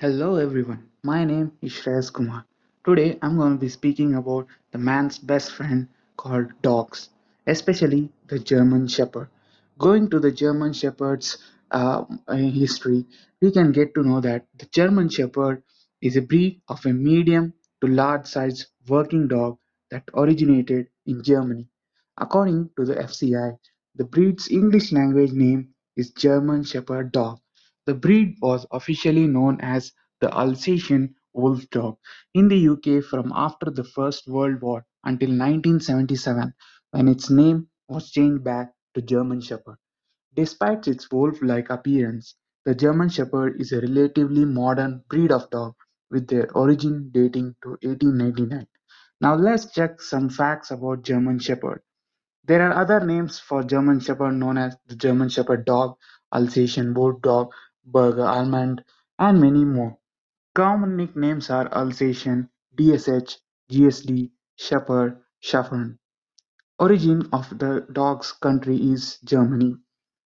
Hello everyone, my name is Shreyas Kumar. Today I'm going to be speaking about the man's best friend called dogs, especially the German Shepherd. Going to the German Shepherd's uh, history, we can get to know that the German Shepherd is a breed of a medium to large size working dog that originated in Germany. According to the FCI, the breed's English language name is German Shepherd Dog. The breed was officially known as the Alsatian Wolfdog in the UK from after the First World War until nineteen seventy-seven, when its name was changed back to German Shepherd. Despite its wolf-like appearance, the German Shepherd is a relatively modern breed of dog with their origin dating to 1899. Now let's check some facts about German Shepherd. There are other names for German Shepherd known as the German Shepherd Dog, Alsatian Bulldog, Berger Allemand, and many more. Common nicknames are Alsatian, DSH, GSD, Shepherd, Schaffern. Origin of the dog's country is Germany.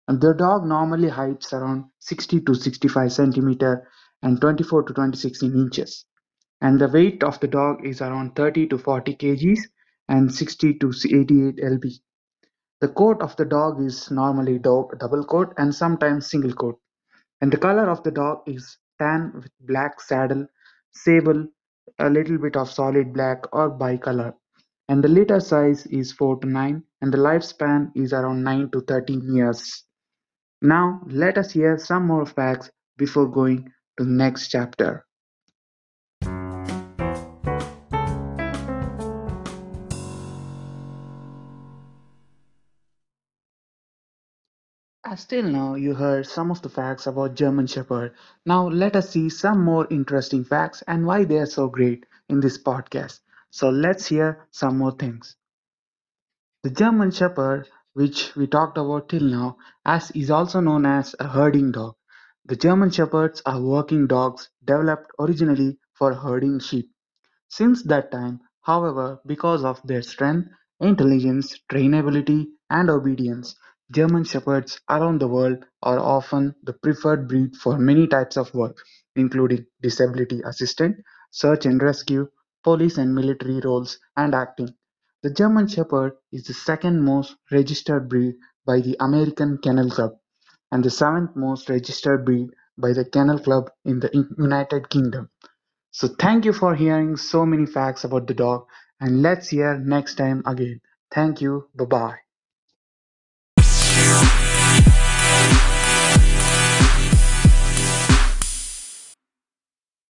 The dog normally heights around 60 to 65 centimeter and 24 to 26 in inches. And the weight of the dog is around 30 to 40 kgs and 60 to 88 lb. The coat of the dog is normally double coat and sometimes single coat. And the color of the dog is tan with black saddle, sable, a little bit of solid black or bicolor. And the litter size is 4 to 9 and the lifespan is around 9 to 13 years. Now let us hear some more facts before going to the next chapter. As till now you heard some of the facts about German Shepherd. Now let us see some more interesting facts and why they are so great in this podcast. So let's hear some more things. The German Shepherd, which we talked about till now, as is also known as a herding dog. The German Shepherds are working dogs developed originally for herding sheep. Since that time, however, because of their strength, intelligence, trainability, and obedience, German Shepherds around the world are often the preferred breed for many types of work, including disability assistant, search and rescue, police and military roles, and acting. The German Shepherd is the second most registered breed by the American Kennel Club and the seventh most registered breed by the Kennel Club in the United Kingdom. So thank you for hearing so many facts about the dog and let's hear next time again. Thank you. Bye bye.